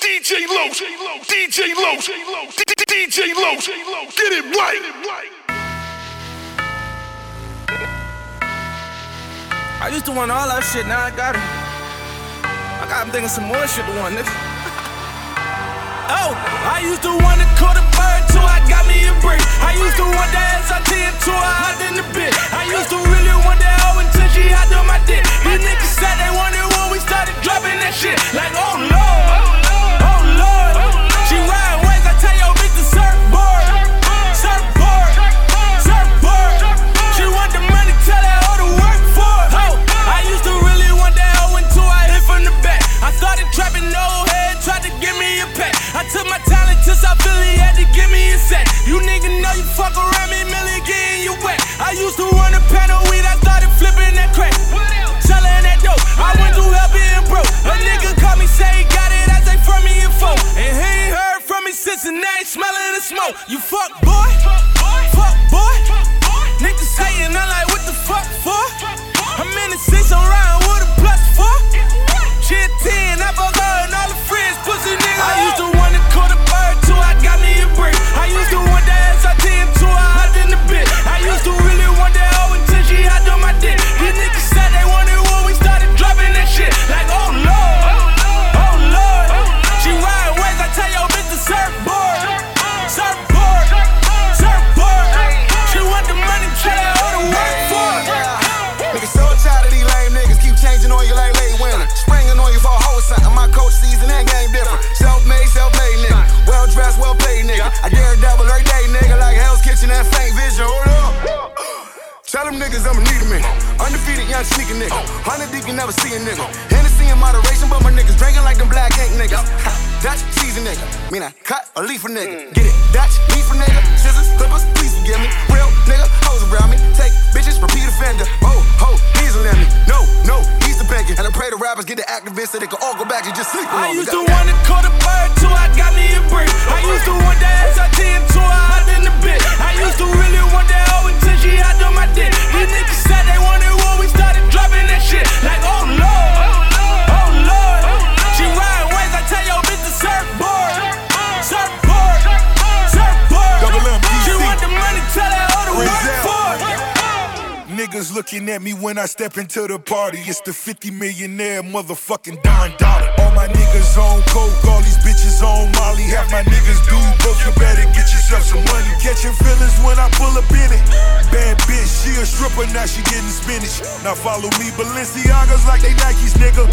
DJ Low, DJ Low, DJ Low, DJ Low, get it right. I used to want all that shit, now I got it. I got him thinking some more shit to want this. Oh, I used to want to call the bird till I got me a break. I used to want that SRT until I hopped in the bit. I used to really want that she on my dick. These niggas said they wanted when we started dropping that shit. Like, oh lord, oh lord. She ride waves, I tell your bitch to surfboard, surfboard, surfboard. She want the money, tell that hoe to work for it. Oh, I used to really want that hoe until I hit from the back. I started trapping no head, tried to give me a pack. I took my talent South Philly, had to give me a set. You nigga know you fuck around me, Millie getting you wet. I used to want a I started flipping that crack. Selling that dope, I went through hell being broke. A nigga called me, say he got it, I say from me info. And he ain't heard from me since and now he smelling the smoke. You fuck boy, fuck boy. Niggas hating, I'm like, what the fuck for? I'm in the six, I'm riding with a plus four. She a 10, I fuck her and all the friends, pussy nigga. I used to young sneaker nigga. Hundred deep, you never see a nigga. Hennessy in moderation, but my niggas drinking like them black ink niggas. Dutch season nigga. Mean I cut a leaf a nigga. Mm. Get it? Dutch leaf a nigga. Scissors, clippers, please forgive me. Real nigga, hoes around me. Take bitches, repeat offender. Oh, ho, he's a lemon. No, no, he's the bacon. And I pray the rappers get the activists so they can all go back and just sleep I me. used to want to call the bird till I got me a break. I used to want that SRT until I hopped in the bit. I used to really want that hoe until she hopped on my dick. These niggas Niggas looking at me when I step into the party. It's the 50 millionaire motherfucking Don Dollar. My niggas on coke, all these bitches on Molly. Half my niggas do both. You better get yourself some money. Catching feelings when I pull up in it. Bad bitch, she a stripper, now she getting spinach. Now follow me, Balenciagas like they Nikes, nigga.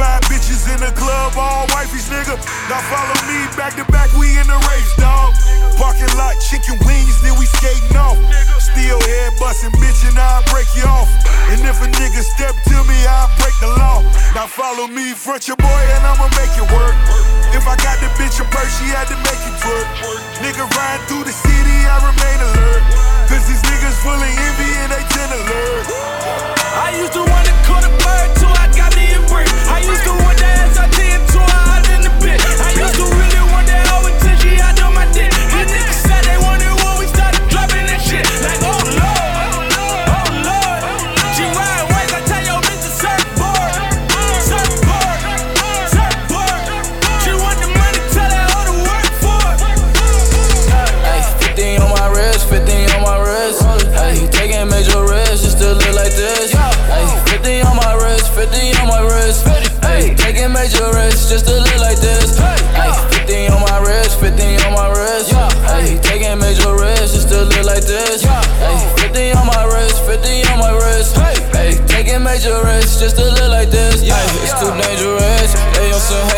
Five bitches in the club, all wifeys, nigga. Now follow me, back to back, we in the race, dog. Parking lot, chicken wings, then we skating off. Still head busting, bitch, and I'll break you off. And if a nigga step to me, I'll break the law. Now follow me, front your boy, and I'ma make it work. If I got the bitch a purse, she had to make it twerk. Nigga riding through the city, I remain alert. Cause these niggas full of envy and they tend to learn. I used to want to call the bird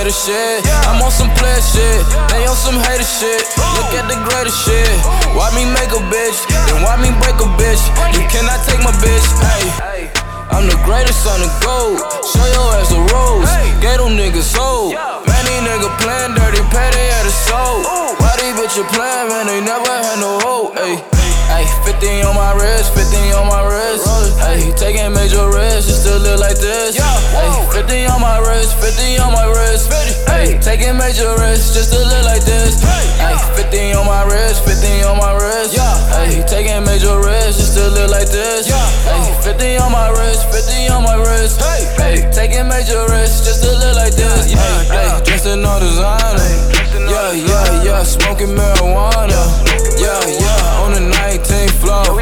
hater shit. I'm on some player shit. They on some hater shit. Look at the greatest shit. Why me make a bitch? Then why me break a bitch? You cannot take my bitch. Hey. I'm the greatest on the go. Show your ass the rose. Ghetto niggas sold. Man, these niggas playing dirty, they at the soul. Why these bitches playing, man? They never had no hope. Ay. Ay, 50 on my wrist, 50 on my wrist. Ay, taking major risks just to live like this. Ay, 50 on my wrist, 50 on my wrist. Ay, taking major risks just to live like this. Ay, 50 on my wrist, 50 on my wrist. Ay, taking major risks just to live like this. Ay, 50 on my wrist, 50 on my wrist. Ay, taking major risks just to live like flexing on designer. Yeah, yeah, yeah, smoking marijuana. Yeah, yeah, on the 19th floor.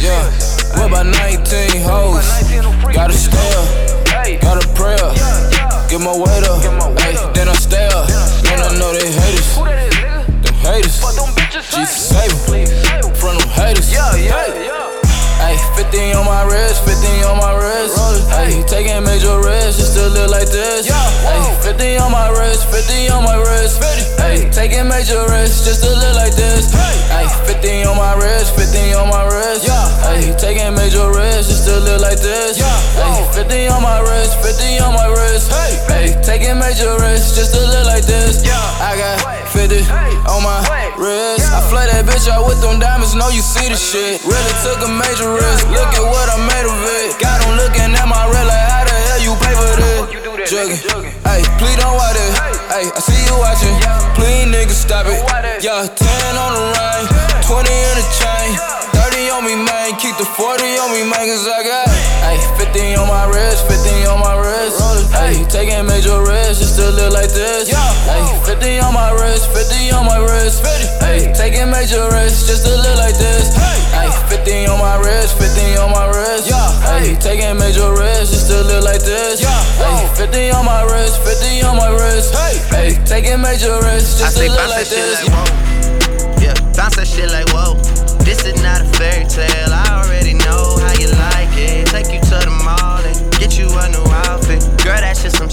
Yeah, what about 19 hoes? Got a stare, got a prayer. Get my weight up, ay, then I stay up. Man, I know they hate us. Them haters. Jesus save them from them haters. Yeah, yeah, yeah. Ayy, 50 on my wrist, 50 on my wrist. Ayy, taking major risks just to live like this. Ayy, 50 on my wrist, 50 on my wrist. Ayy, taking major risks just to live like this. Ayy, 50 on my wrist, 50 on my wrist. Ayy, taking major risks just to live like this. Ayy, 50 on my wrist, 50 on my wrist. Ayy, taking major risks just to live like this. I got 50 on my wrist. I flay that bitch out with them diamonds, know you see the shit. Really took a major risk. Look at what I made of it. Got them looking at my red like, how the hell you pay for this? Jugging. Hey, please don't watch it. Hey, I see you watching. Please, nigga, stop it. Yeah, 10 on the ring, 20 in the chain. 30 on me, man. Keep the 40 on me, man, cause I got ay, 50 on my wrist, 50 on my wrist. Ay, taking major risks just to live like this. Ay, 50 on my wrist, 50 on my wrist. Ay, taking major risks just to live like this. Ay, 50 on my wrist, 50 on my wrist. Ay, taking major risks just to live like this. Ay, 50 on my wrist, 50 on my wrist. Ay, taking major risks just to live like this. Yeah, bounce that shit like whoa. This is not a fairy tale. I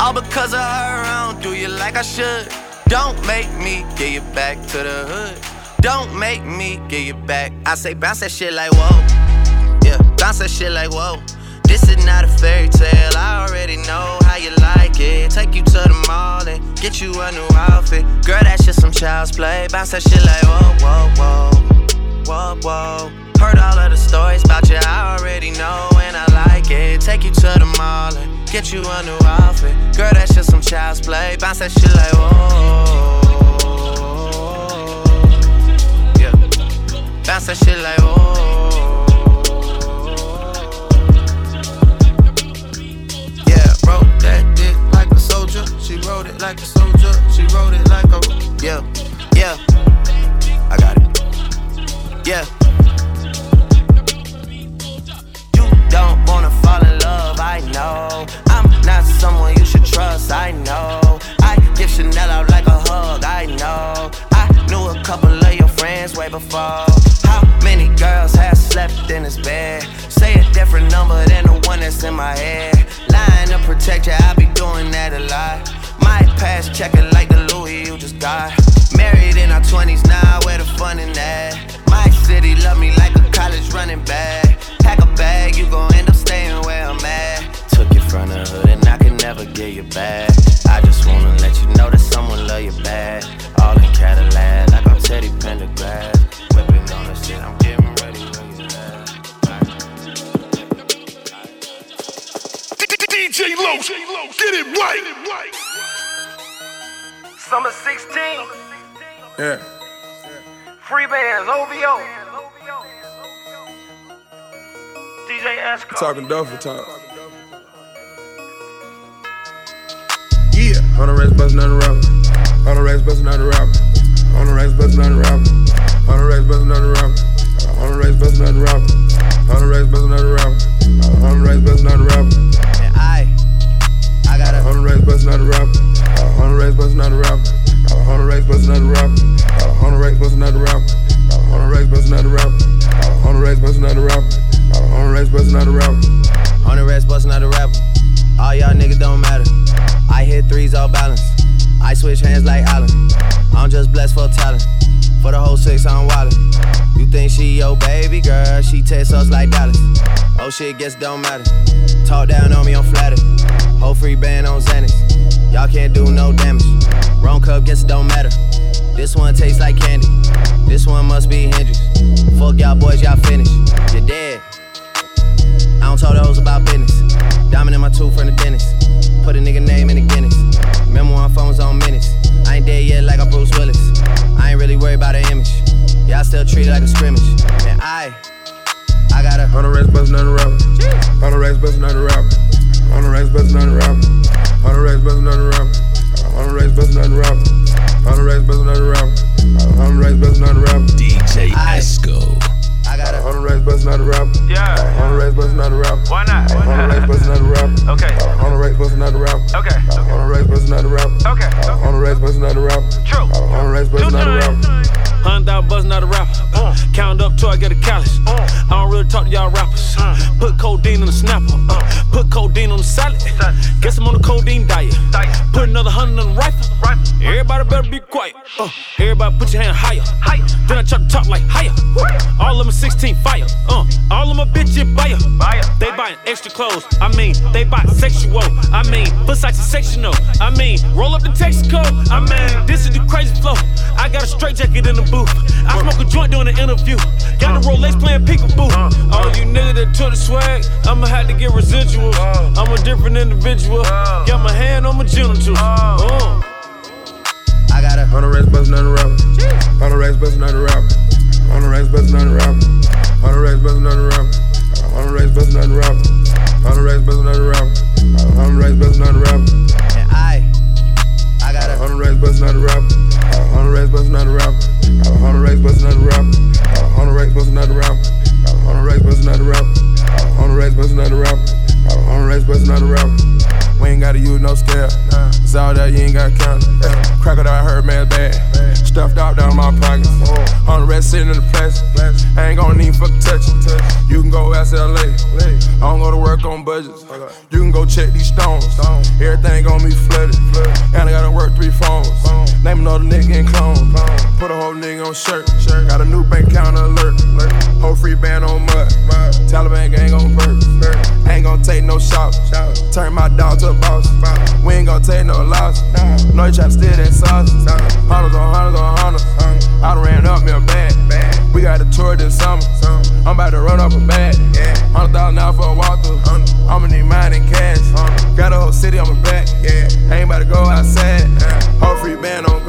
All because of her, I don't do you like I should. Don't make me get you back to the hood. Don't make me get you back. I say bounce that shit like whoa. Yeah, bounce that shit like whoa. This is not a fairy tale. I already know how you like it. Take you to the mall and get you a new outfit. Girl, that's just some child's play. Bounce that shit like whoa, whoa, whoa, whoa, whoa. Heard all of the stories about you. I already know and I like it. Take you to the mall and get you a new outfit. Girl, that's just some child's play. Bounce that shit like whoa. Yeah. Bounce that shit like whoa. Yeah, wrote that dick like a soldier. She wrote it like a soldier. She wrote it like a yeah, yeah. I got it. Yeah. You don't wanna fall in I know. I'm not someone you should trust, I know. I give Chanel out like a hug, I know. I knew a couple of your friends way before. How many girls have slept in this bed? Say a different number than the one that's in my head. Lying to protect you, I be doing that a lot. My past checking like the Louis you just got. Married in our 20s now, where the fun in that? My city love me like a college running back. Pack a bag, you gon' end up staying where I'm at. Took you from the hood and I can never get you back. I just wanna let you know that someone love you bad. All in Cadillac, like I'm Teddy Pendergrass. Whipping on the shit, I'm getting ready where you at. DJ Lotion, get it right. Summer 16, Yeah. free bands, OVO. DJ Esco. Talking duffel talk. Yeah. On the racks bustin' out the rapper. On the racks bustin' out the rapper. On the racks bustin' out the rapper. On the racks bustin' out the rapper. On the racks bustin' out the rapper. On the racks bustin' out the rapper. On the racks bustin' out the rapper. And I, I got a On the racks bustin' out the rapper. On the racks bustin' out the rapper. On the racks bustin' out the rapper. On the racks bustin' out the rapper. On the racks bustin' out the rapper. On the racks bustin' out the rapper. On the racks bustin' out a rapper. Hundred rats bustin' out a rapper. All y'all niggas don't matter. I hit threes all balance. I switch hands like Allen. I'm just blessed for talent. For the whole six, I'm wildin'. You think she your baby girl? She text us like Dallas. Oh shit, guess don't matter. Talk down on me, I'm flattered. Whole free band on Xanax. Y'all can't do no damage. Wrong cup, guess it don't matter. This one tastes like candy. This one must be Hendrix. Fuck y'all boys, y'all finished. You're dead. I don't talk to hoes about business. Diamond in my tooth from the dentist. Put a nigga name in the Guinness. Remember when phones on minutes. I ain't dead yet like a Bruce Willis. I ain't really worried about the image. Y'all still treat it like a scrimmage. And I, I got a hundred racks bustin' out a rapper. Hundred racks bustin' out a rapper. Hundred racks bustin' out a rapper. Hundred racks bustin' out a rapper. Hundred racks bustin' out a rapper. Hundred racks bustin' out a rapper. Hundred racks bustin' out a rapper. DJ Esco. I got a hundred racks bustin' out a rapper. Yeah. Hundred racks bustin' out a rapper. Why not? Why Hundred not? racks bustin' out a rapper. Okay. Hundred racks bustin' out a rapper. Okay. Hundred racks bustin' out a rapper. Okay. Hundred racks bustin' out a rapper. True. Hundred racks bustin' out a rapper. Hundred thousand buzzing out a rapper. Uh. Count up till I get a callus. I don't really talk to y'all rappers. Uh. Put codeine on the snapper. Put codeine on the salad. Guess I'm on the codeine diet. Put another hundred on the rifle. Everybody better be quiet. Uh, everybody put your hand higher. Then I try to talk like higher. All of them 16 fire. Uh, all of my bitches buyer. Buyer. They buying extra clothes. I mean, they buy sexual. I mean, Versace sectional. I mean, roll up the Texaco. I mean, this is the crazy flow. I got a straight jacket in the booth. I smoke a joint during the interview. Got the Rolex playing peekaboo. All you niggas that took the swag, I'ma have to get residuals. I'm a different individual. Got my hand on my genitals. Uh. I got a Hundred racks bustin' out a rapper. Hundred racks bustin' out a rapper. Hundred racks bustin' out a rapper. Hundred racks bustin' out a rapper. Hundred racks bustin' out a rapper. Hundred racks bustin' out a rapper. Hundred racks bustin' out a rapper. and I, I got a Hundred racks bustin' out a rapper. Hundred racks bustin' out a rapper. Hundred racks bustin' out a rapper. Hundred racks bustin' out a rapper. Hundred racks bustin' out a rapper. Hundred racks bustin' out a rapper. Hundred racks bustin' out a rapper. We ain't gotta use no scale. It's all that you ain't gotta count. Crocodile hurt man's bad. Stuffed out down my pockets. the racks sitting in the plastic. I ain't gonna need fucking touch it. You can go ask LA. I don't go to work on budgets. You can go check these stones. Everything gonna be flooded. And I gotta work three phones. Name another nigga in clone. Put a whole nigga on shirt. Got a new bank account alert. Whole free band on mud. Taliban gang on perk. Ain't gonna take no shots. Turn my dog to a boss. We ain't gonna take no loss. No, you try to steal that sauce. Hundreds on hundreds on hundreds. I done ran up me a bag. We got a tour this summer. I'm about to run up a bag. Hundred thousand dollars for a walkthrough. I'ma need mine in cash. Got a whole city on my back. Ain't about to go outside. Whole free band on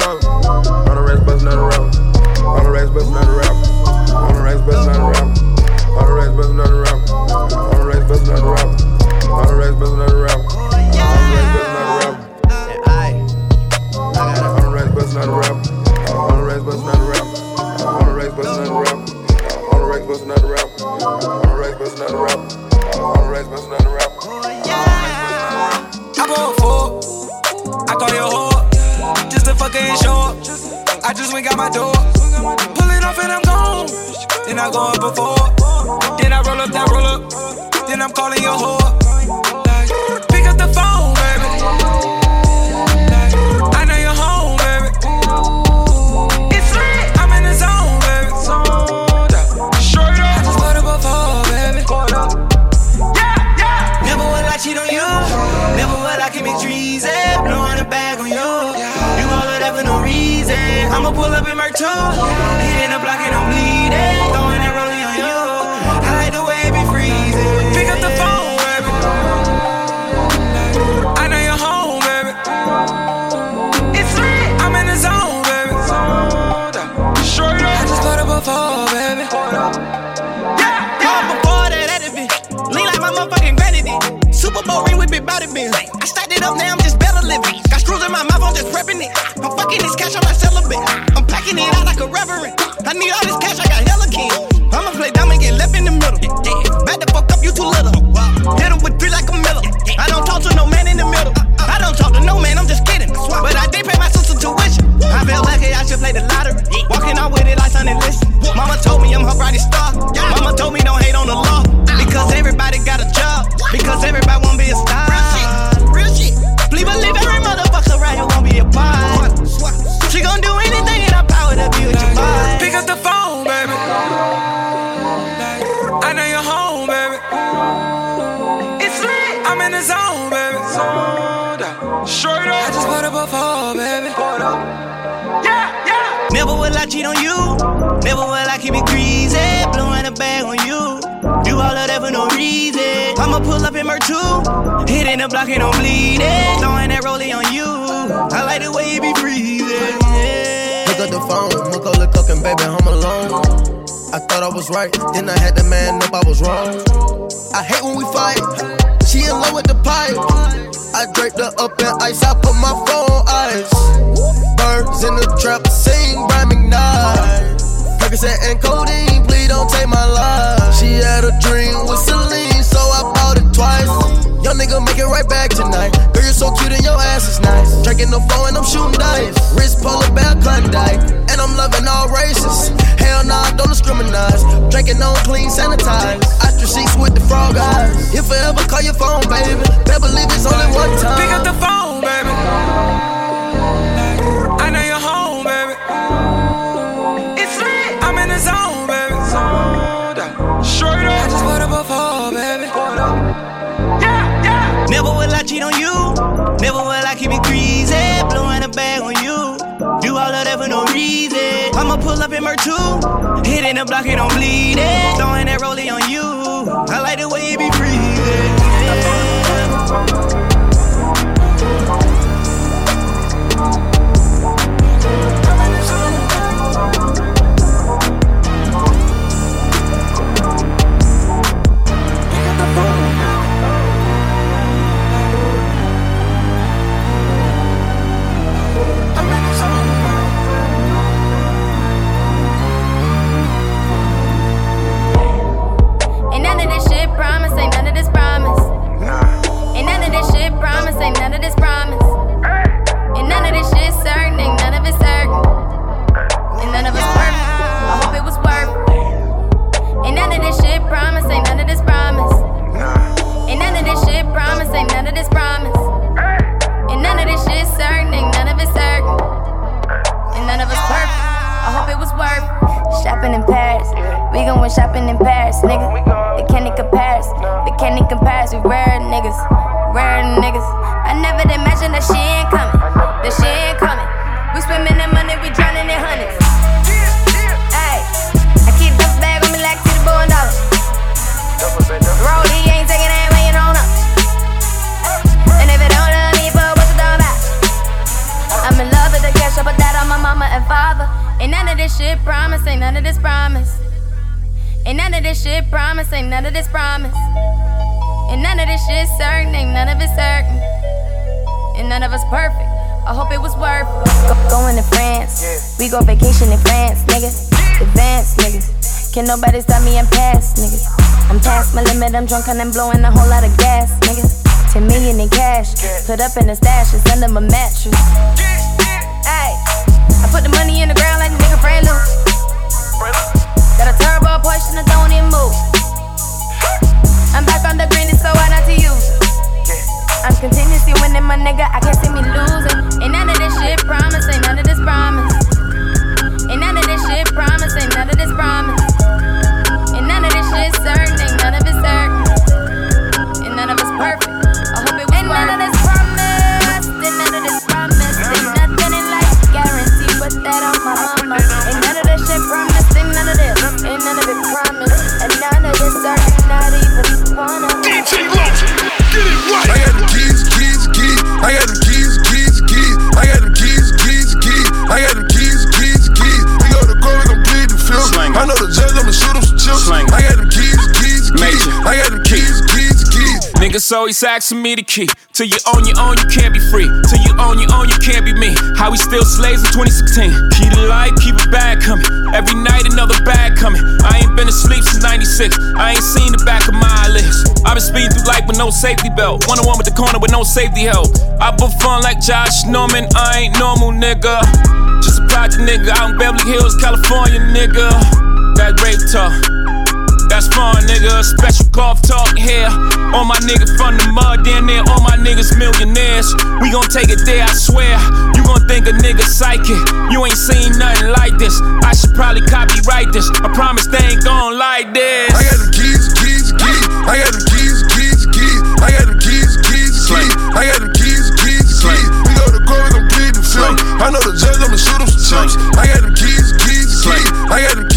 I'ma pull up in Mer 2. Hitting the block and I'm bleeding. Throwing that rollie on you. I like the way you be breathing. Yeah. Pick up the phone, up, look up, and baby, I'm alone. I thought I was right, then I had to man up, I was wrong. I hate when we fight. She in love with the pipe. I draped her up in ice, I put my phone on ice. Birds in the trap, sing by McKnight. Percocet and codeine, please don't take my life. She had a dream with Celine, twice. Young nigga, make it right back tonight. Girl, you're so cute and your ass is nice. Drinking the phone and I'm shooting dice. Wrist polar bear Klondike, and I'm loving all races. Hell nah, don't discriminate. Drinking on clean, sanitized. Ostrich sheets with the frog eyes. If I ever call your phone, baby, better believe it's only one time. Pick up the phone, baby. Keep it greasy. Blowing a bag on you. Do all of that for no reason. I'ma pull up in Mer 2. Hitting the block and I'm bleeding. Throwing that rollie on you. I like the way you be breathing. Ain't drunk and I'm blowing a Always asking me the key. Till you own your own, you can't be free. Till you own your own, you can't be me. How we still slaves in 2016. Keep the light, keep it bag coming. Every night another bag coming. I ain't been asleep since 96. I ain't seen the back of my eyelids. i been speeding through life with no safety belt. One on one with the corner with no safety help. I put fun like Josh Norman. I ain't normal, nigga. Just a project nigga in Beverly Hills, California, nigga. That rape talk fun, nigga. Special golf talk here. All my niggas from the mud, damn near all my niggas millionaires. We gon' take it there, I swear. You gon' think a nigga psychic. You ain't seen nothing like this. I should probably copyright this. I promise they ain't gon' like this. I got the keys, keys, keys. I got the keys, keys, keys. I got the keys, keys, keys. I got the keys, keys, keys. We go to court, we gon' plead the film. I know the judge, I'ma shoot him some chips. I got the keys, keys, keys. I got the keys.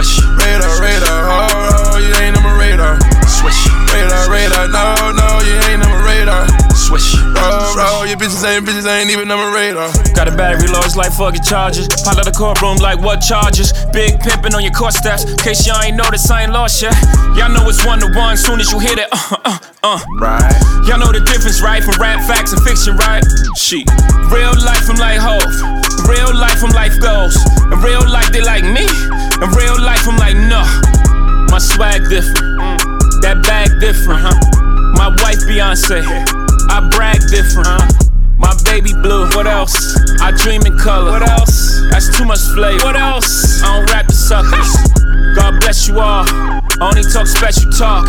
Swish. Radar, radar, oh, oh, you ain't on my radar. Switch, Radar, radar, no, no, you ain't on my radar. Switch, Roll, roll, your bitches ain't bitches ain't even on my radar. Got a battery large like fucking charges. Pile out the courtroom like what charges? Big pimpin' on your court steps. Case y'all ain't noticed, I ain't lost yet. Y'all know it's one to one soon as you hit it. Uh, uh, uh, uh. Right. Y'all know the difference, right? From rap facts and fiction, right? She. Real life from like hoes. Real life, I'm life goes. In real life, they like me. In real life, I'm like, no. My swag different. That bag different, huh? My wife Beyonce. I brag different, huh? My baby blue. What else? I dream in color. What else? That's too much flavor. What else? I don't rap the suckers. God bless you all. Only talk special talk.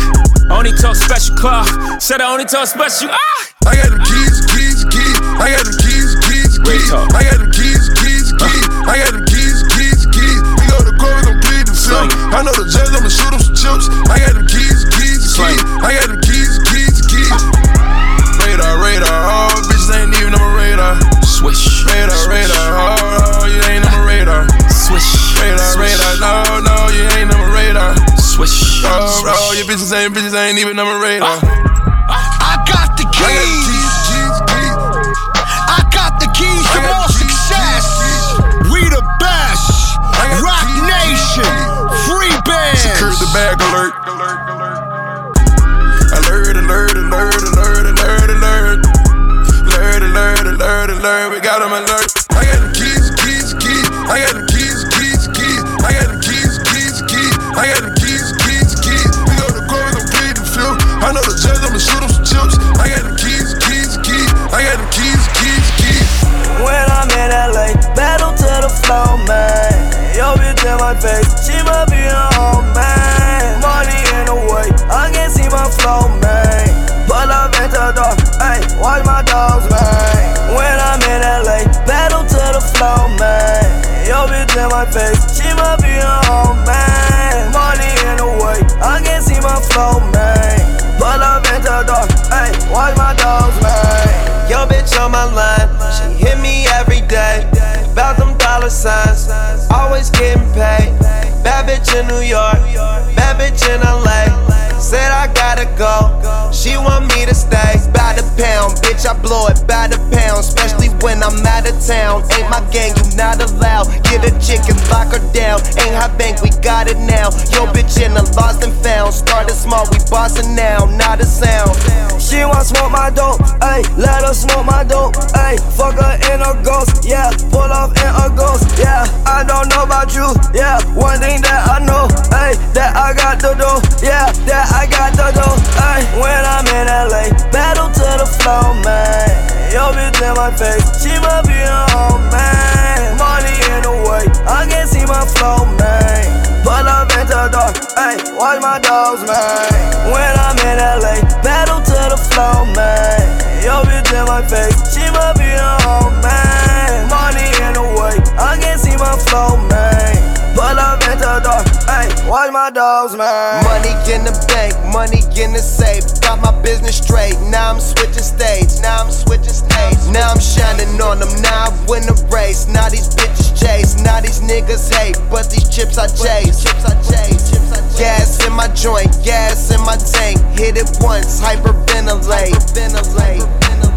Only talk special clock. Said I only talk special. Ah! I got them keys, keys, keys. I got them keys, keys, keys. I got them keys, keys, keys. I got them keys, keys, keys. We go to court, we gon' plead the film. I know the judge, I'ma shoot him some chips. I got them keys, keys, keys. I got them keys, keys, keys. Radar, radar, oh, bitches ain't even on my radar. Swish. Radar, radar, oh, oh, you ain't on my radar. Swish. Radar, radar, no, no, you ain't on my radar. Swish. Oh, oh, your bitches ain't, bitches ain't even on my radar. Ah. Ah, I got the I got them keys. keys, keys, keys. I got the keys to I more Nation. Free Secure the bands. bag alert. Alert, alert, alert, alert, alert, alert. Alert, alert, alert, alert. Alert alert We got 'em alert. I got them keys, keys, keys. I got them keys, keys, keys. I got them keys, keys, keys. I got them keys, keys, keys. We go to court, we gon' plead the film. I know the judge, I'ma shoot him some chips. I got them keys, keys, keys. I got them keys, keys, keys. When I'm in LA, battle to the flow, man. In my face, she must be a home, man. York, bad bitch in LA. Said I gotta go, she want me to stay. By the pound, bitch, I blow it when I'm out of town. Ain't my gang, you not allowed. Get a chick and lock her down. Ain't high bank, we got it now. Yo, bitch in the lost and found. Started small, we bossin' now, not a sound. She want smoke my dope, ayy, let her smoke my dope, ayy. Fuck her in a ghost, yeah. Pull off in a ghost, yeah. I don't know about you, yeah. One thing that I know, ayy, that I got the dough, yeah. That I got the dough, ayy. When I'm in LA, battle to the flow, man. Yo, bitch in my face, she must be a home, man. Money in the way, I can see my flow, man. Pull up into the door, ayy, watch my dogs, man. When I'm in LA, battle to the flow, man. Yo, bitch in my face, she must be a home, man. Money in the way, I can see my flow, man. Watch my dogs, man. Money in the bank, money in the safe. Got my business straight, now I'm switching states, now I'm switching states. Now I'm shining on them, now I win the race. Now these bitches chase, now these niggas hate, but these chips I chase. Chips I chase, chips. Gas in my joint, gas in my tank. Hit it once, hyperventilate. Hyperventilate.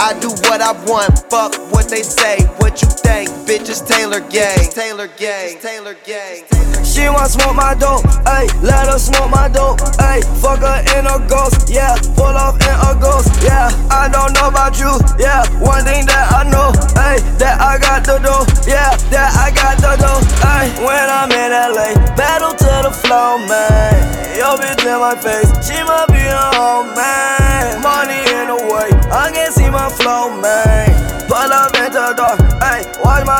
I do what I want, fuck what they say. What you think? Bitches Taylor gang. Taylor gang. Taylor gang. She want smoke my dope, ayy. Let her smoke my dope, ayy. Fuck her in a ghost, yeah. Pull off in a ghost, yeah. I don't know about you, yeah. One thing that I know, ayy. That I got the dough, yeah. That I got the dough, ayy. When I'm in LA, battle to the flow, man. Yo, bitch in my face, she must be a home, man. Money in the way,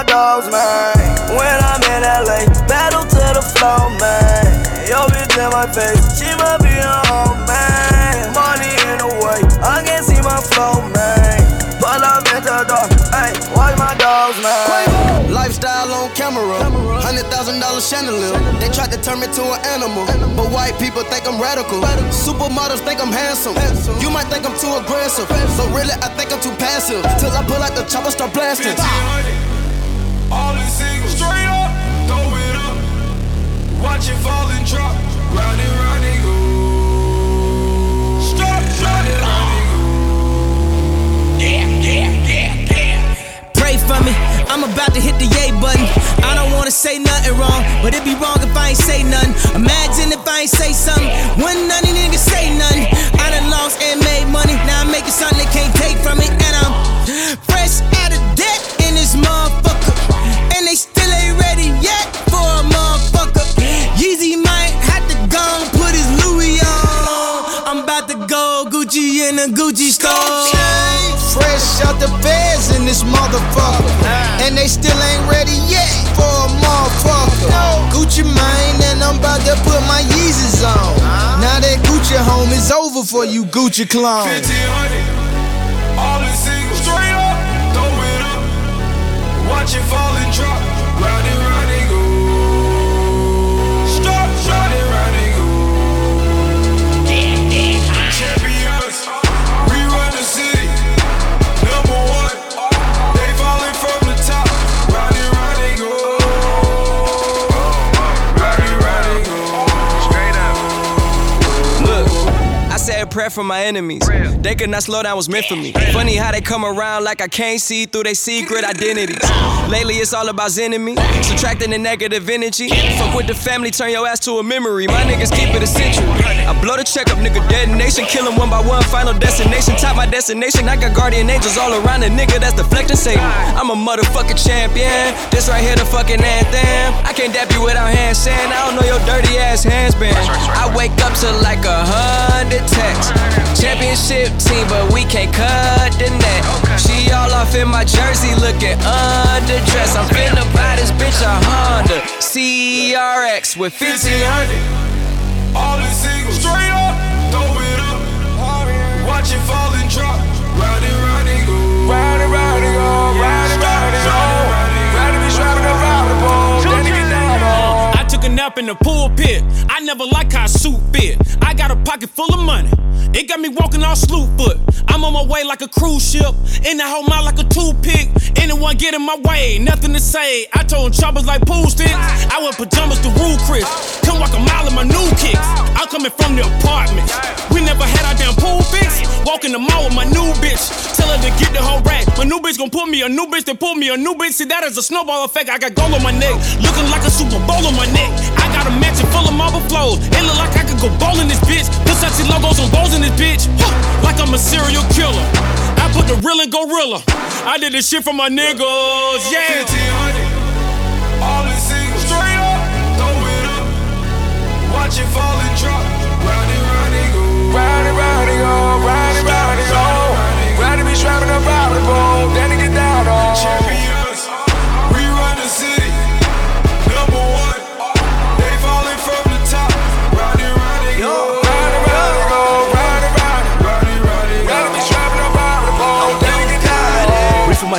my dogs, man. When I'm in LA, battle to the flow, man. Yo, bitch in my face, she must be a home, man. Money in the way, I can see my flow, man. Pull up into the door, ayy. Watch my dogs, man. Lifestyle on camera, hundred thousand dollar chandelier. They tried to turn me to an animal, but white people think I'm radical. Supermodels think I'm handsome. You might think I'm too aggressive, but really I think I'm too passive. Till I pull out the chopper, start blasting. Pray for me. I'm about to hit the yay button. I don't wanna say nothing wrong, but it'd be wrong if I ain't say nothing. Imagine if I ain't say something. When none of niggas say nothing. I done lost and made money. Now I'm making something they can't take from me. And I'm fresh out of debt in this motherfucker. And they still ain't ready yet. Fresh out the feds in this motherfucker. And they still ain't ready yet for a motherfucker. Gucci mine, and I'm about to put my Yeezys on. Now that Gucci home is over for you Gucci clone. 1500, all in single, straight up, throw it up. Watch it fall and drop, round prayer for my enemies. They could not slow down, was meant for me. Funny how they come around like I can't see through their secret identities. Lately, it's all about enemy, subtracting the negative energy. Fuck with the family, turn your ass to a memory. My niggas keep it a century. I blow the check up, nigga, detonation. Kill 'em one by one, final destination. Top my destination. I got guardian angels all around the nigga that's deflecting Satan. I'm a motherfucking champion. This right here, the fucking anthem. I can't dap you without hand saying, I don't know your dirty ass hands been. I wake up to like a hundred texts. Championship team, but we can't cut the net. She all off in my jersey, looking underdressed. I'm finna buy this bitch a Honda CRX with 1500. All in single, straight up, throw it up. Watch it fall and drop, round and round and go. I nap in the pulpit. I never like how a suit fit. I got a pocket full of money. It got me walking all slew foot. I'm on my way like a cruise ship. In the whole mouth like a toothpick. Anyone get in my way, nothing to say. I told choppers like pool sticks. I wear pajamas to rule Chris. Come walk a mile in my new kicks. I'm coming from the apartments. We never had our damn pool fix. Walking the mall with my new bitch. Tell her to get the whole rack. My new bitch gon' pull me a new bitch that pull me a new bitch. See that as a snowball effect. I got gold on my neck. Looking like a Super Bowl on my neck. Got a mansion full of marble flows. It look like I could go bowl in this bitch. Versace logos on bowls in this bitch. Like I'm a serial killer. I put the real in gorilla. I did this shit for my niggas. Yeah. 1500, all in straight up, throw it up. Watch it fall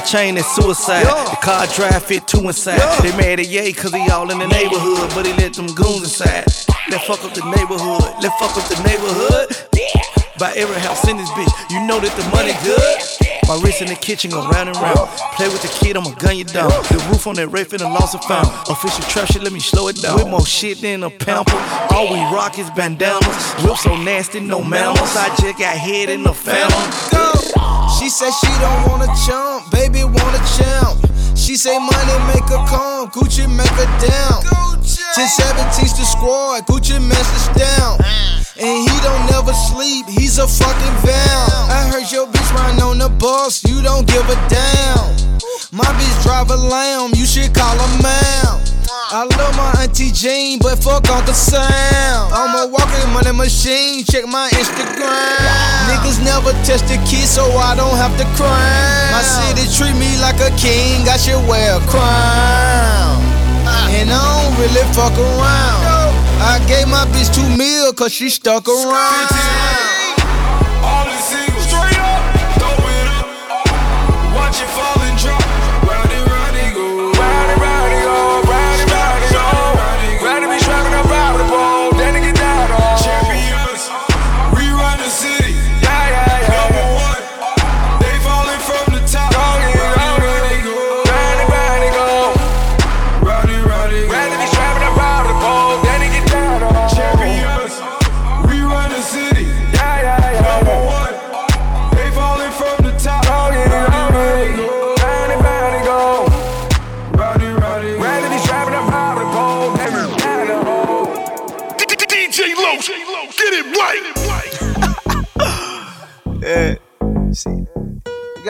chain is suicide. The car drive fit two inside. They mad at Ye cause he all in the neighborhood, but he let them goons inside. Let fuck up the neighborhood. Let fuck up the neighborhood. By every house in this bitch, you know that the money good. My wrist in the kitchen go round and round. Play with the kid, I'ma gun you down. The roof on that finna lost a found. Official trap shit, let me slow it down. With more shit than a pamper. All we rock is bandanas. Whip so nasty, no manners. I just got head in the phantom. She said she don't wanna chump, baby wanna champ. She say money make her calm, Gucci make her down. Till 17's the squad, Gucci message down. Mm. And he don't never sleep, he's a fucking vow. I heard your bitch ride on the bus, you don't give a damn. My bitch drive a lamb, you should call her ma'am. I love my auntie Jean, but fuck off the sound. I'm a walking money machine, check my Instagram. Niggas never touch the key, so I don't have to cry. My city treat me like a king, I should wear a crown. And I don't really fuck around. I gave my bitch two mil, cause she stuck around.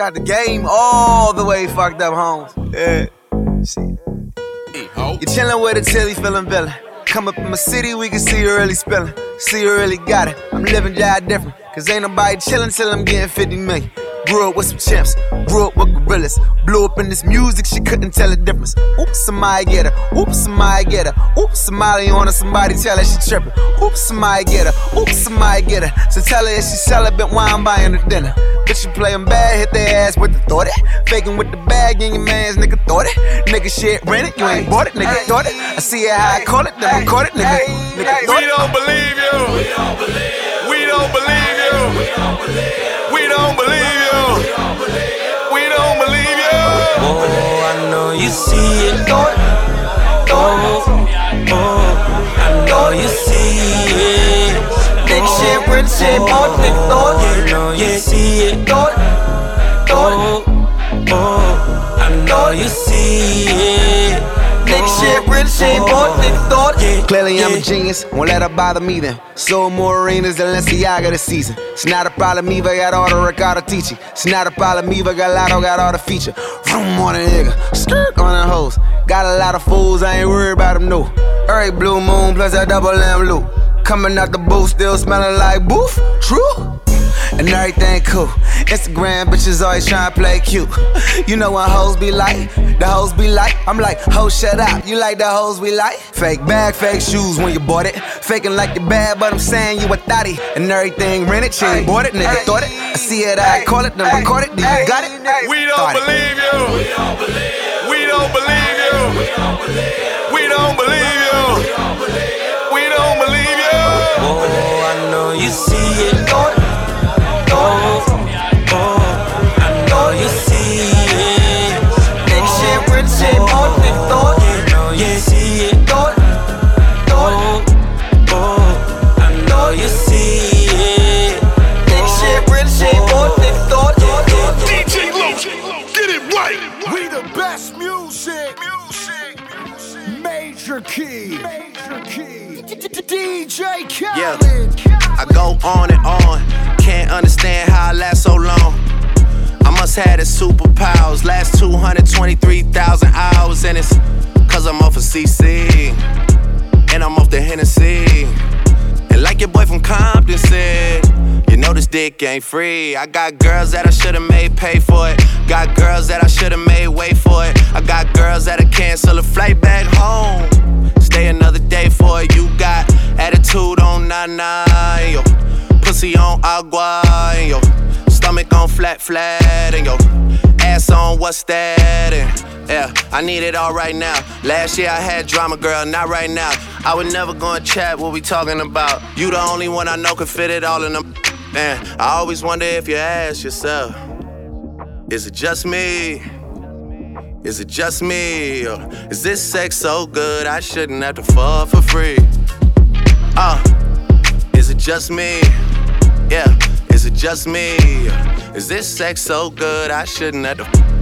Got the game all the way fucked up, Holmes. Yeah. See. You chillin' with a tilly, feelin' villain. Come up in my city, we can see you really spilling. See you really got it. I'm living jive different. Cause ain't nobody chillin' till I'm getting 50 million. Grew up with some champs, grew up with gorillas. Blew up in this music, she couldn't tell the difference. Oops, somebody get her. Oops, somebody get her. Oops, somebody on her, somebody tell her she trippin'. Oops, somebody get her. Oops, somebody get her. So tell her if she celibate, why I'm buying her dinner. Bitch, you playin' bad, hit their ass with the thought it. Faking with the bag in your man's nigga thought it. Nigga shit rent it, you ain't bought it, nigga thought it. I see it how I call it, then record it, nigga. Nigga We don't believe you. We don't believe you. We don't believe you. We don't believe Oh, I know you see it. Oh, oh, I know you see it. Big shit, rich shit, both big thought. I know you see it. Oh, oh, I know you see it. big shit, rich shit, both big thought. Clearly I'm a genius, won't let her bother me then. Sold more arenas than Lenciaga this season. It's not a problem, Eva got all the Ricardo teaching. It's not a problem, Eva got Lotto, got all the feature. Vroom on a nigga, skirt on the hose. Got a lot of fools, I ain't worried about them, no. Every blue moon plus a double M loop. Coming out the booth, still smelling like booth. True? And everything cool. Instagram bitches always tryna play cute. You know what hoes be like? The hoes be like, I'm like, ho, shut up. You like the hoes we like? Fake bag, fake shoes when you bought it. Faking like you bad, but I'm saying you a thotty. And everything rented, she ain't bought it, nigga thought it. I see it, I call it, then record it, then you got it. We don't it. believe you. We don't believe you. We don't believe you. We don't believe you. We don't believe you. Oh, I know you see it. Key. Major key. DJ Yeah. I go on and on. Can't understand how I last so long. I must have the superpowers. Last 223,000 hours, and it's cause I'm off of CC. And I'm off the Hennessy. And like your boy from Compton said, you know this dick ain't free. I got girls that I should've made pay for it. Got girls that I should've made wait for it. I got girls that'll cancel a flight back home. Stay another day for it. You got attitude on nine, yo. Pussy on agua, yo. Stomach on flat, flat, and yo. Ass on what's that? And yeah, I need it all right now. Last year I had drama, girl, not right now. I would never go and chat what we talking about. You the only one I know can fit it all in them. Man, I always wonder if you ask yourself, is it just me? Is it just me? Or is this sex so good I shouldn't have to fall for free? Uh, is it just me? Yeah, is it just me? Is this sex so good I shouldn't have to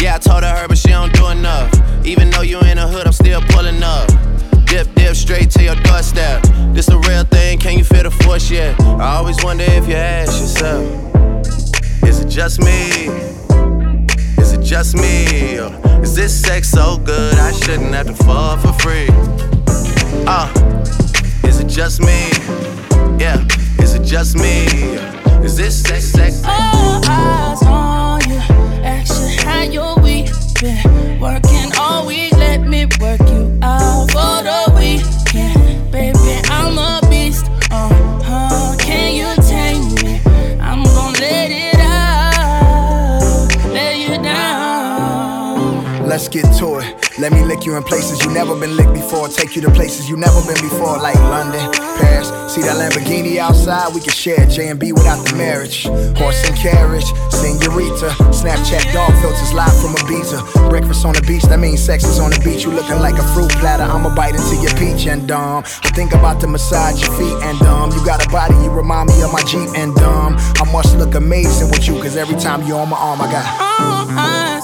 Yeah, I told her, her, but she don't do enough. Even though you in the hood, I'm still pulling up. Dip, dip, straight to your doorstep. This the real thing, can you feel the force yet? I always wonder if you ask yourself, is it just me? Is it just me? Or is this sex so good I shouldn't have to fall for free? Uh, is it just me? Yeah, is it just me? Is this sex, sex? All your week been? Working all week, let me work you out for the weekend. Baby, I'm a beast. Uh huh. Can you tame me? I'm gonna let it out. Lay you down. Let's get to it. Let me lick you in places you never been licked before. Take you to places you never been before, like London, Paris. See that Lamborghini outside? We can share J and B without the marriage. Horse and carriage, senorita. Snapchat dog filters live from Ibiza. Breakfast on the beach, that means sex is on the beach. You looking like a fruit platter. I'ma bite into your peach and um. I think about to massage your feet and um. You got a body, you remind me of my Jeep and um. I must look amazing with you, cause every time you're on my arm, I got all eyes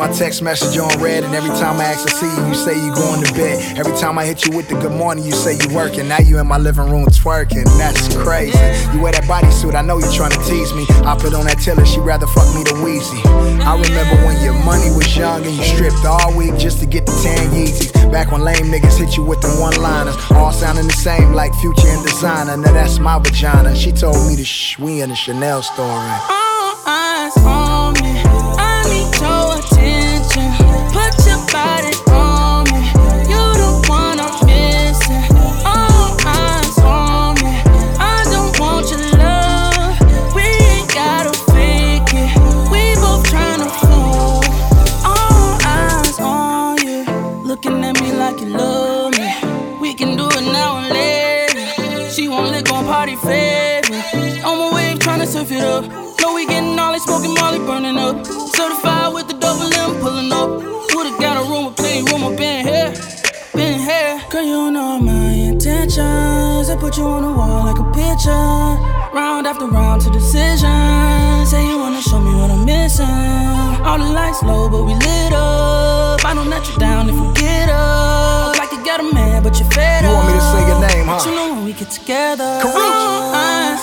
my text message on red, and every time I ask to see you, you say you going to bed. Every time I hit you with the good morning, you say you working. Now you in my living room twerking. That's crazy. You wear that bodysuit, I know you trying to tease me. I put on that tiller, she rather fuck me than Weezy. I remember when your money was young and you stripped all week just to get the tan Yeezys. Back when lame niggas hit you with the one-liners, all sounding the same like Future and Desiigner. Now that's my vagina. She told me to shh, we in the Chanel store. and- put you on the wall like a picture. Round after round to decision. Say you wanna show me what I'm missing. All the lights low, but we lit up. I don't let you down if we get up. Like you got a man, but you're fed You want me to say your name, huh? But you know when we get together. Karuchi. Uh, All uh. eyes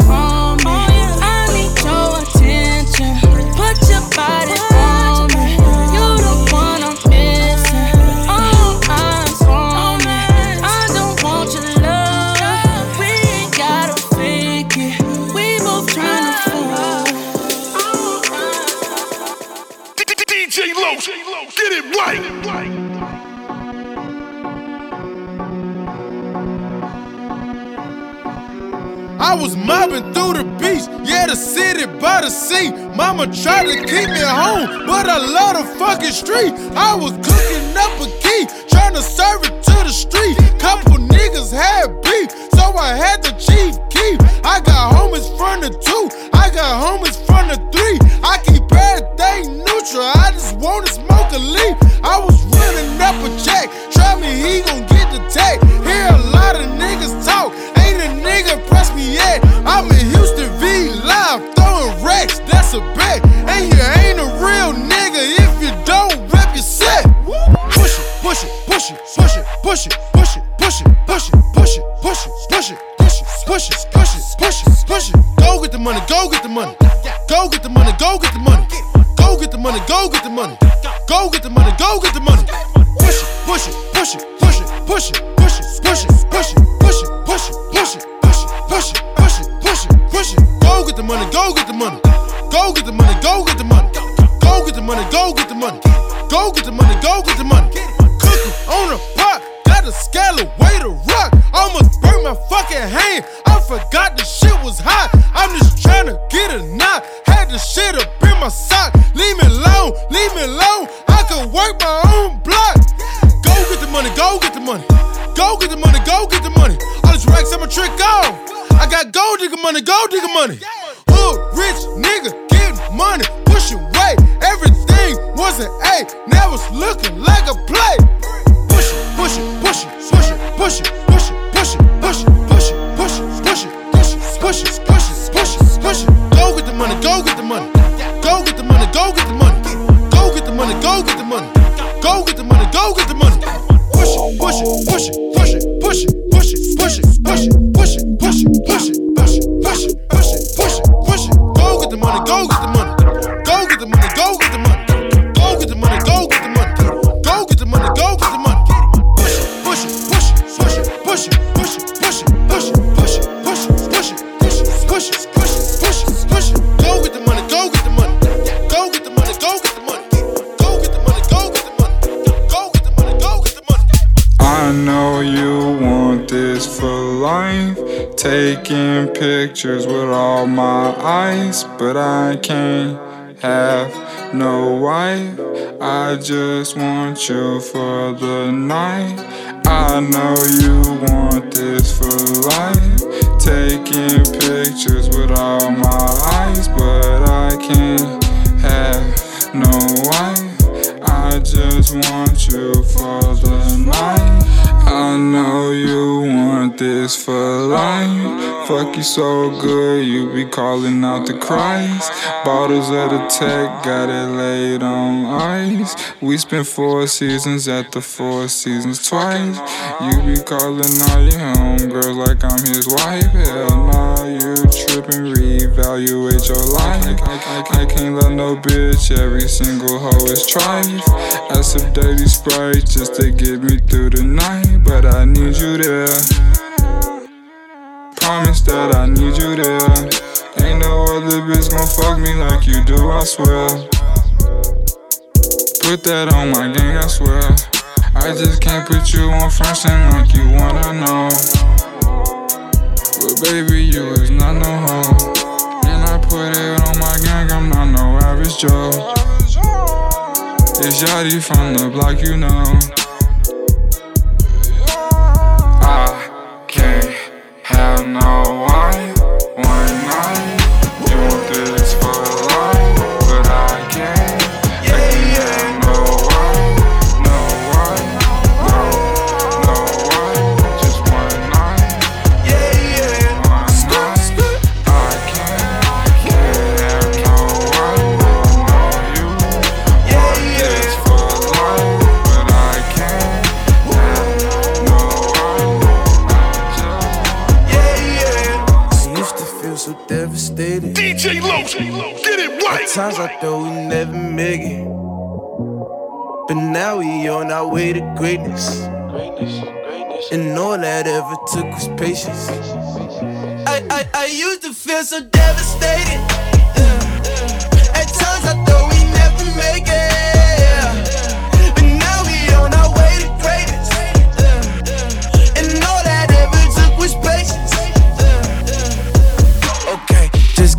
I was mobbing through the beach, yeah, the city by the sea. Mama tried to keep me home, but I love the fucking street. I was cooking up a key, trying to serve it to the street. Couple niggas had beef, so I had the chief keep. I got homies from the two, I got homies from the three. I keep everything neutral, I just wanna smoke a leaf. I was running up a check, try me, he gon' get the tag. Hear a lot of niggas talk, a bet. And you ain't a real nigga if you don't rep your set. Push it, push it, push it, push it, push it, push it, push it, push it, push it, push it, push it, push it, push it, push it, push it, push it. Go get the money, go get the money. Go get the money, go get the money. Go get the money, go get the money. Go get the money, go get the money. Push it, push it, push it, push it, push it, push it, push it, push it, push it, push it, push it, push it, push it, push it, push it, push it. Go get the money, go get the money. Go get the money, go get the money. Go get the money, go get the money. Go get the money, go get the money. You so good, you be calling out the Christ. Bottles of the tech, got it laid on ice. We spent four seasons at the Four Seasons twice. You be calling all your homegirls like I'm his wife. Hell nah, you trippin', reevaluate your life. I, can't love no bitch, every single hoe is trife. I sip dirty Sprite just to get me through the night but I need you there. Promise that I need you there. Ain't no other bitch gon' fuck me like you do, I swear. Put that on my gang, I swear. I just can't put you on front end like you wanna know. But baby, you is not no hoe. And I put it on my gang, I'm not no average Joe. It's Yachty from the block, you know. Know get it right. At times I thought we never make it. But now we on our way to greatness. And all that ever took was patience. I, I, I used to feel so devastated. Uh, At times I thought we never make it.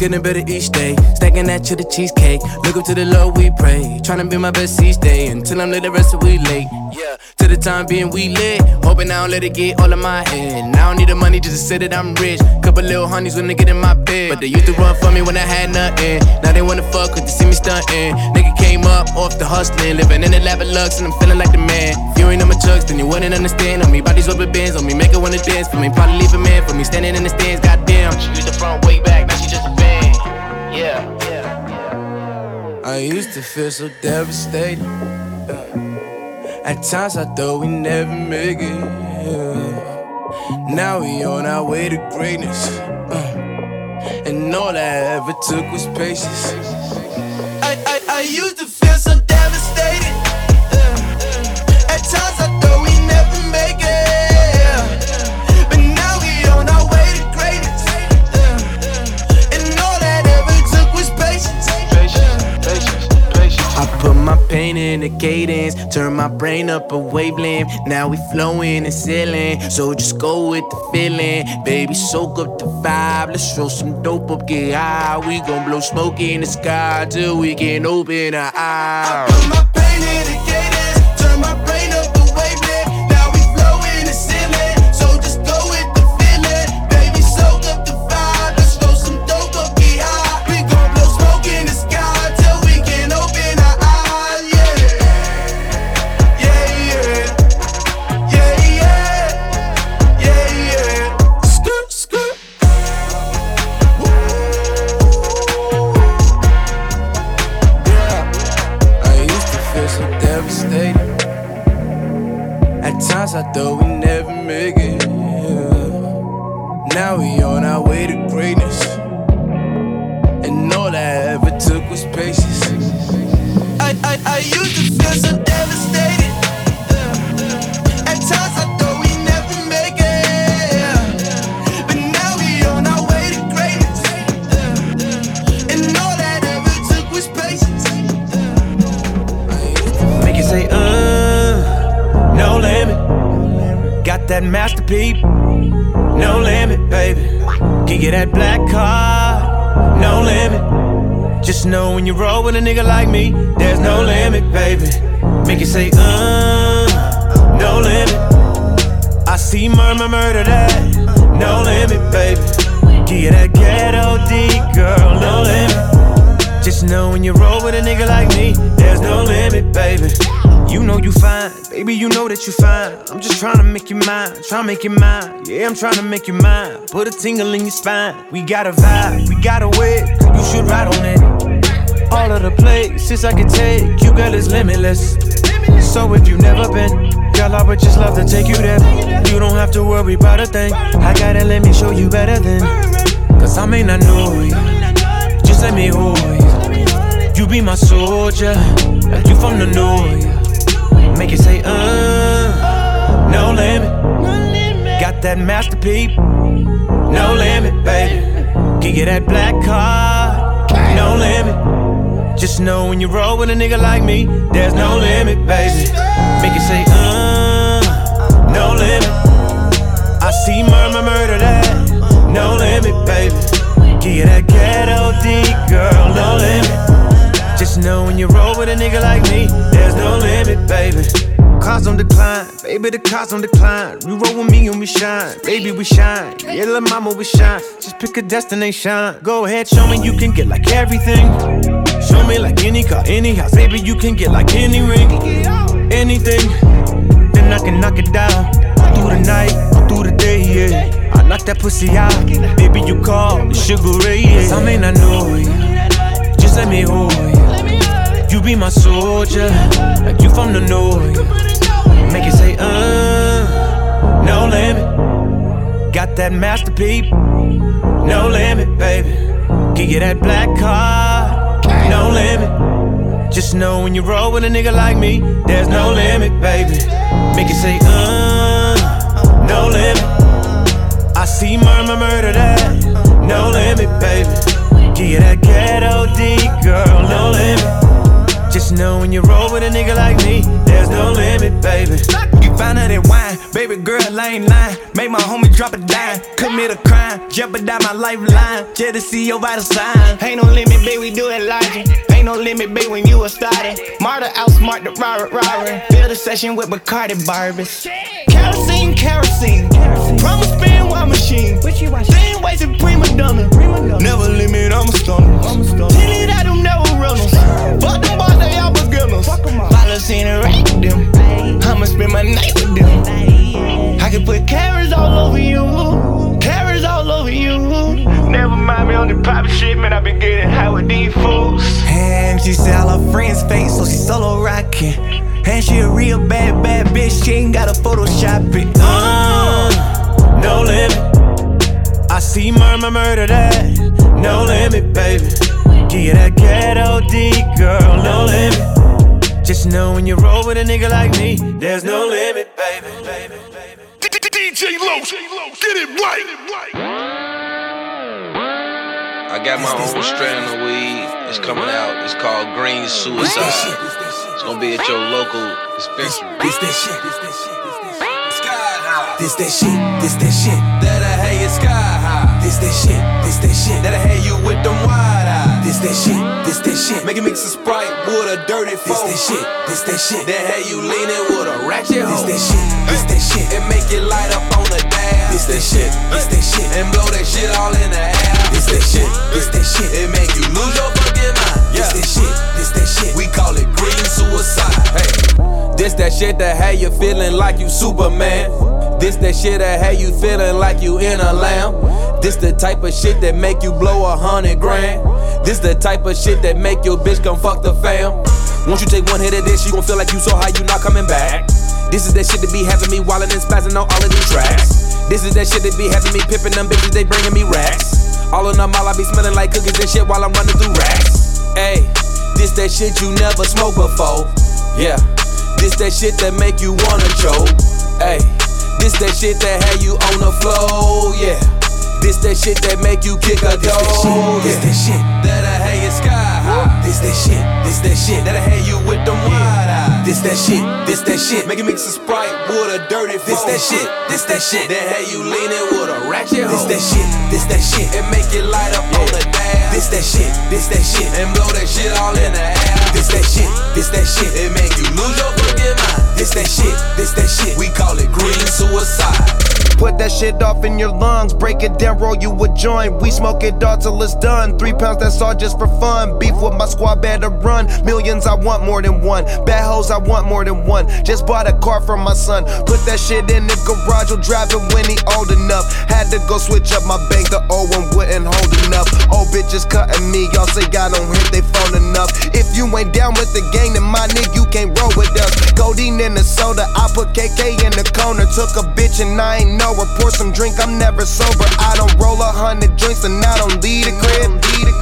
Getting better each day. Stacking that to the cheesecake. Look up to the Lord, we pray. Trying to be my best each day until I'm lit, the rest of we late. Yeah, to the time being we lit. Hoping I don't let it get all of my head. I don't need the money just to say that I'm rich. Couple little honeys when they get in my bed. But they used to run for me when I had nothing. Now they wanna fuck cause they see me stunting. Nigga came up off the hustling. Living in the lap of lux and I'm feeling like the man. If you ain't on my chucks, then you wouldn't understand. On me, bodies rubber bands. On me, make her wanna dance. For me, probably leave a man. For me, standing in the stands, goddamn. She used the front way back, I used to feel so devastated. Uh, At times I thought we'd never make it. Now we on our way to greatness. Uh, And all I ever took was patience. I, I, I used to feel so my pain in the cadence, turn my brain up a wavelength. Now we flowing and sailing, so just go with the feeling. Baby, soak up the vibe, let's throw some dope up, get high. We gon' blow smoke in the sky till we can open our eyes. I thought we never make it. yeah. Now we roll with a nigga like me, there's no limit, baby. Make it say, uh, no limit. I see murmur, murder that, no limit, baby. Give that ghetto D, girl, no limit. Just know when you roll with a nigga like me, there's no limit, baby. You know you fine, baby, you know that you fine. I'm just trying to make you mine, trying to make you mine. Yeah, I'm trying to make you mine. Put a tingle in your spine. We got a vibe, we got a way, you should ride on it. All of the places I can take you, girl, is limitless. So if you've never been, girl, I would just love to take you there. You don't have to worry about a thing. I gotta let me show you better than. Cause I may not know you, just let me hold you. You be my soldier, you from the north. Make it say, uh, no limit. Got that masterpiece, no limit, baby. Can get that black card, no limit. Just know when you roll with a nigga like me, there's no limit, baby. Make it say, uh, no limit. I see murmur, murder that, no limit, baby. Give you that ghetto D, girl, no limit. Just know when you roll with a nigga like me, there's no limit, baby. Cars on decline, baby, the cars on decline. You roll with me and we shine, baby, we shine. Yeah, little mama, we shine. Just pick a destination. Go ahead, show me you can get like everything. Show me like any car, any house, baby, you can get like any ring, anything. Then I can knock it down. All through the night, all through the day, yeah. I knock that pussy out, baby, you call the sugar ray, yeah. I may not know you, just let me hold you. You be my soldier, like you from the north. Uh, no limit. Got that masterpiece, no limit, baby. Give you that black card, no limit. Just know when you roll with a nigga like me, there's no limit, baby. Make it say, uh, no limit. I see murmur, murder that, no limit, baby. Give you that ghetto D, girl, no limit. Just know when you roll with a nigga like me, there's no limit, baby. Out that wine, baby girl, I ain't lying. Make my homie drop a dime, commit a crime, jeopardize my lifeline, see your vital sign. Ain't no limit, baby, we do it logic. Ain't no limit, baby, when you a starter. Marta outsmart the robber, robber. Build a session with Bacardi Barbies. Kerosene, kerosene. Promise spin while machine. Same ways in prima donna. Never limit, I'm a stunner. Tinted, I do never runners. Fuck them boys, they all beginners. Follows interact them. I'ma spend my night with them. I can put carrots all over you. Carrots all over you. Never mind me on the private shit, man. i been getting high with these fools. And she said all her friends fake, so she solo rocking. And she a real bad, bad bitch. She ain't gotta Photoshop it. Uh, no limit. I see murmur, murder that, no limit, baby. Give you that ghetto D, girl, no limit. Just know when you roll with a nigga like me, there's no limit, baby. DJ Los, get it right. I got my own strand of weed. It's coming out. It's called Green Suicide. It's gonna be at your local dispensary. This that shit. This that shit. This that shit. That'll have you sky high. This that shit. This that shit. That'll have you with them wide eyes. This that shit. This that shit. Make it mix a sprite with a dirty fist. This that shit. This that shit. Then have you leaning with a ratchet hoe. This that shit. This that shit. And make it light up on the dash. This that shit. This that shit. And blow that shit all in the air. This that shit. This that shit. It make you lose your fucking mind. This that shit. This that shit. We call it green suicide. Hey, this that shit that had you feeling like you Superman. This that shit that had you feeling like you in a lamb. This the type of shit that make you blow a hundred grand. This the type of shit that make your bitch come fuck the fam. Once you take one hit of this, you gon' feel like you so high you not coming back. This is that shit that be having me wildin' and spazzing on all of these tracks. This is that shit that be having me pippin' them bitches, they bringing me racks. All in mall, I be smelling like cookies and shit while I'm running through racks. Ayy, this that shit you never smoked before. Yeah, this that shit that make you wanna choke. Ayy, this that shit that had you on the floor. Yeah, this that shit that make you kick a door. This that shit. That'll have you sky high. This that shit. This that shit. That'll have you with them wide eyes. this that shit, this that shit. Make it mix a sprite with a dirty This that shit, this that shit. Then have you leaning with a ratchet This that shit, this that shit. And make it light up on the dash. This that shit, this that shit. And blow that shit all in the air. This that shit, this that shit. It make you lose your fucking mind. This that shit, this that shit. We call it green suicide. Put that shit off in your lungs, break it down, roll you a joint. We smoke it all till it's done. Three pounds, that's all just for fun. Beef with my squad, better run. Millions, I want more than one. Bad hoes, I want more than one. Just bought a car for my son. Put that shit in the garage, will drive it when he old enough. Had to go switch up my bank, the old one wouldn't hold enough. Old bitches cutting me, y'all say I don't hit they phone enough. If you ain't down with the gang, then my nigga, you can't roll with us. Codeine in the soda, I put KK in the corner. Took a bitch and I ain't know her. Pour some drink, I'm never sober. I don't roll a hundred joints and I don't leave the crib.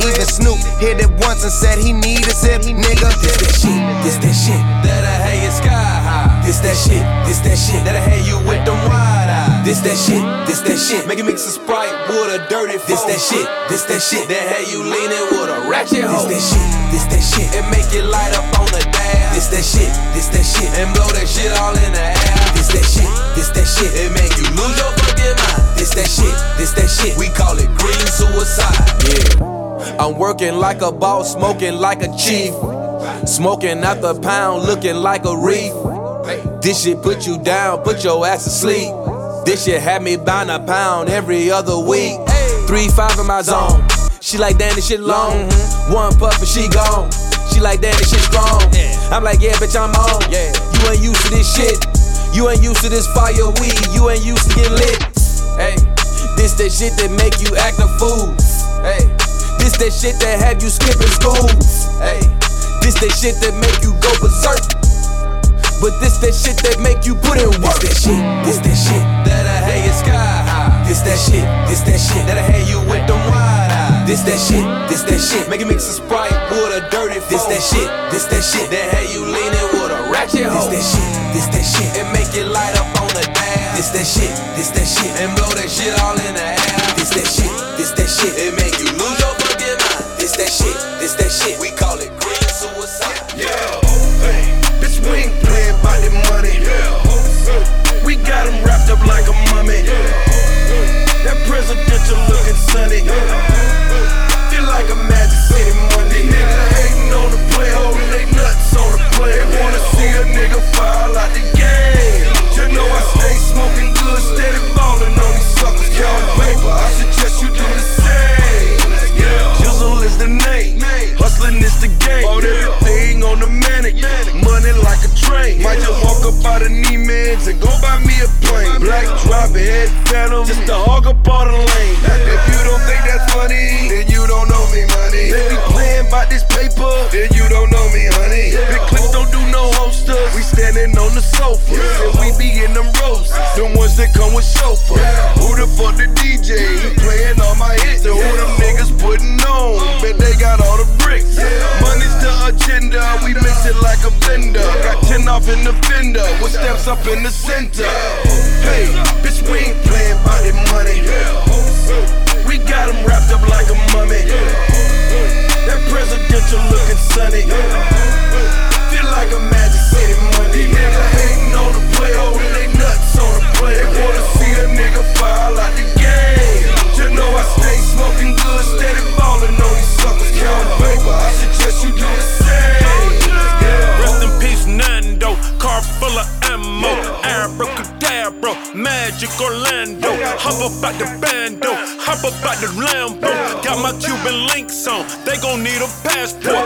Even Snoop hit it once and said he needed it, nigga. This that shit, this that shit. That I have you sky high. This that shit, this that shit. That I have you with them wide eyes. This that shit, this that shit. Make it mix a sprite with a dirty This that shit, this that shit. Then have you leaning with a ratchet hoe. This that shit, this that shit. And make it light up on the dash. This that shit, this that shit. And blow that shit all in the air. This that shit, this that shit. It make you lose your fucking mind. This that shit, this that shit. We call it green suicide. Yeah. I'm working like a boss, smoking like a chief. Smoking out the pound, looking like a reef. This shit put you down, put your ass to sleep. This shit had me bound a pound every other week. Three five in my zone. She like damn this shit long. One puff and she gone. She like damn this shit strong. I'm like yeah bitch I'm on. You ain't used to this shit. You ain't used to this fire weed. You ain't used to get lit. Hey, this that shit that make you act a fool. Hey, this that shit that have you skipping school. Hey, this that shit that make you go berserk. But this that shit that make you put in work. This that shit, this that shit. That'll have you sky high. This that shit, this that shit. That'll have you with them wide eyes. This that shit, this that shit. Make it mix a sprite with a dirty This that shit, this that shit. Then have you leaning with a ratchet This that shit, this that shit. And make it light up on the dash. This that shit, this that shit. And blow that shit all in the air. This that shit, this that shit. It make you lose your fucking mind. This that shit, this that shit. We call it got 'em wrapped up like a mummy. That presidential looking sunny. Feel like a Magic City Monday. Nigga hating on the play, holding they nuts on the play. Wanna see a nigga fall out the game. You know I stay smoking good, steady ballin' on these suckers. Counting paper, I suggest you do the same. Jizzle is the name. Hustling is the game. Bought everything on the manic. A. Might just walk up out of Neiman's and go buy me a plane. Black drop head phantom. Just to hog up all the lane. If you don't think that's funny, then you don't know me, money. They be playing by this paper, then you don't know me, honey. Big clips don't do no holsters. We standing on the sofa. And we be in them roses. Them ones that come with chauffeur. Who the fuck the DJ? He playing all my hits. And who them niggas putting on? Bet they got all the bricks. Money's the agenda. We mix it like a blender. Got 10 off in the fender. With steps up in the center. Hey, bitch, we ain't playing by the money. We got 'em wrapped up like a mummy. That presidential looking sunny. Feel like a Magic City Monday. Nigga hating on the play, oh, holding they nuts on the play. Hop up out the bando, hop up out the Lambo. Got my Cuban links on, they gon' need a passport.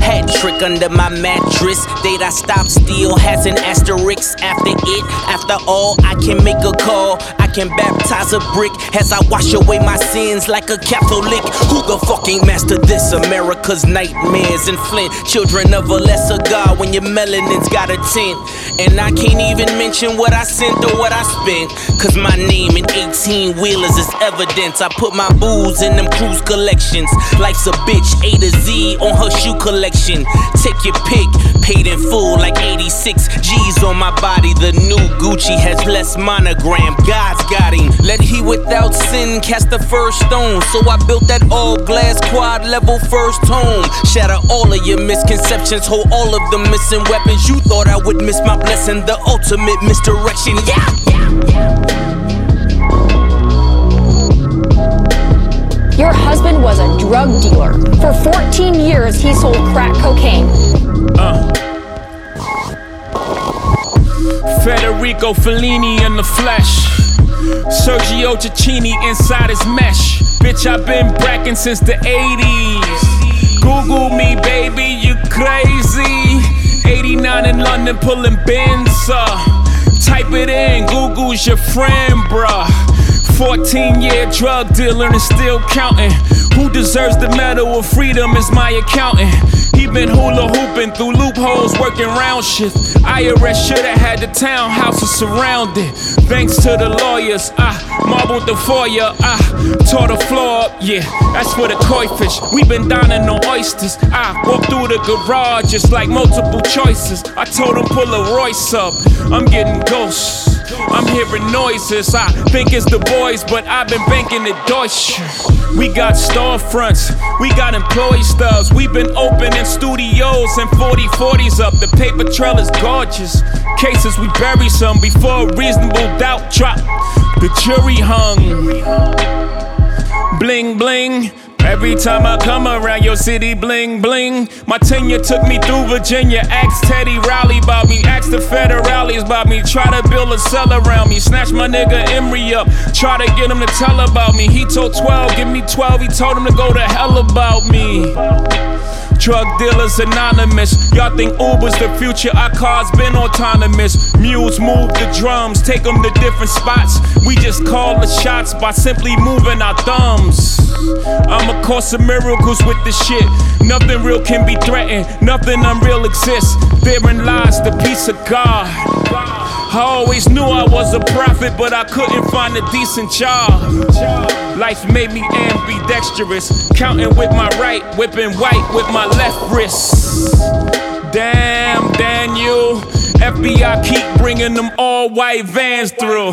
Hat trick under my mattress. Date I stop still has an asterisk after it. After all, I can make a call. I can baptize a brick as I wash away my sins like a Catholic. Who the fucking master this? America's nightmares in Flint. Children of a lesser God when your melanin's got a tint. And I can't even mention what I sent or what I spent. Cause my name in 18 wheelers is evidence. I put my booze in them cruise collections. Life's a bitch, A to Z on her shoe collection. Take your pick, paid in full like 86 G's on my body. The new Gucci has less monogram. God's got him. Let he without sin cast the first stone. So I built that all glass quad level first home. Shatter all of your misconceptions, hold all of the missing weapons. You thought I would miss my blessing, the ultimate misdirection. Yeah! Yeah, yeah. Your husband was a drug dealer. For 14 years, he sold crack cocaine. Uh. Federico Fellini in the flesh. Sergio Tacchini inside his mesh. Bitch, I've been bracking since the 80s. Google me, baby, you crazy. 89 in London, pulling bins up. Type it in, Google's your friend, bruh. 14 year drug dealer and still counting. Who deserves the medal of freedom is my accountant. Been hula hooping through loopholes, working round shift. IRS shoulda had the townhouses surrounded. Thanks to the lawyers, I marbled the foyer, I tore the floor up. Yeah, that's for the koi fish. We been dining on oysters. I walked through the garage just like multiple choices. I told him pull a Royce up. I'm getting ghosts. I'm hearing noises. I think it's the boys, but I've been banking the Deutsche. We got storefronts, we got employee stubs. We've been opening studios and 40 40s up. The paper trail is gorgeous. Cases we bury some before a reasonable doubt drop. The jury hung. Bling bling. Every time I come around your city, bling bling. My tenure took me through Virginia. Ask Teddy Riley about me. Ask the federales about me. Try to build a cell around me. Snatch my nigga Emery up. Try to get him to tell about me. He told 12, give me 12. He told him to go to hell about me. Drug dealers anonymous. Y'all think Uber's the future? Our cars been autonomous. Mules move the drums, take them to different spots. We just call the shots by simply moving our thumbs. I'm a course of miracles with this shit. Nothing real can be threatened, nothing unreal exists. Therein lies the peace of God. I always knew I was a prophet, but I couldn't find a decent job. Life made me ambidextrous, counting with my right, whipping white with my left wrist. Damn, Daniel, FBI keep bringing them all white vans through.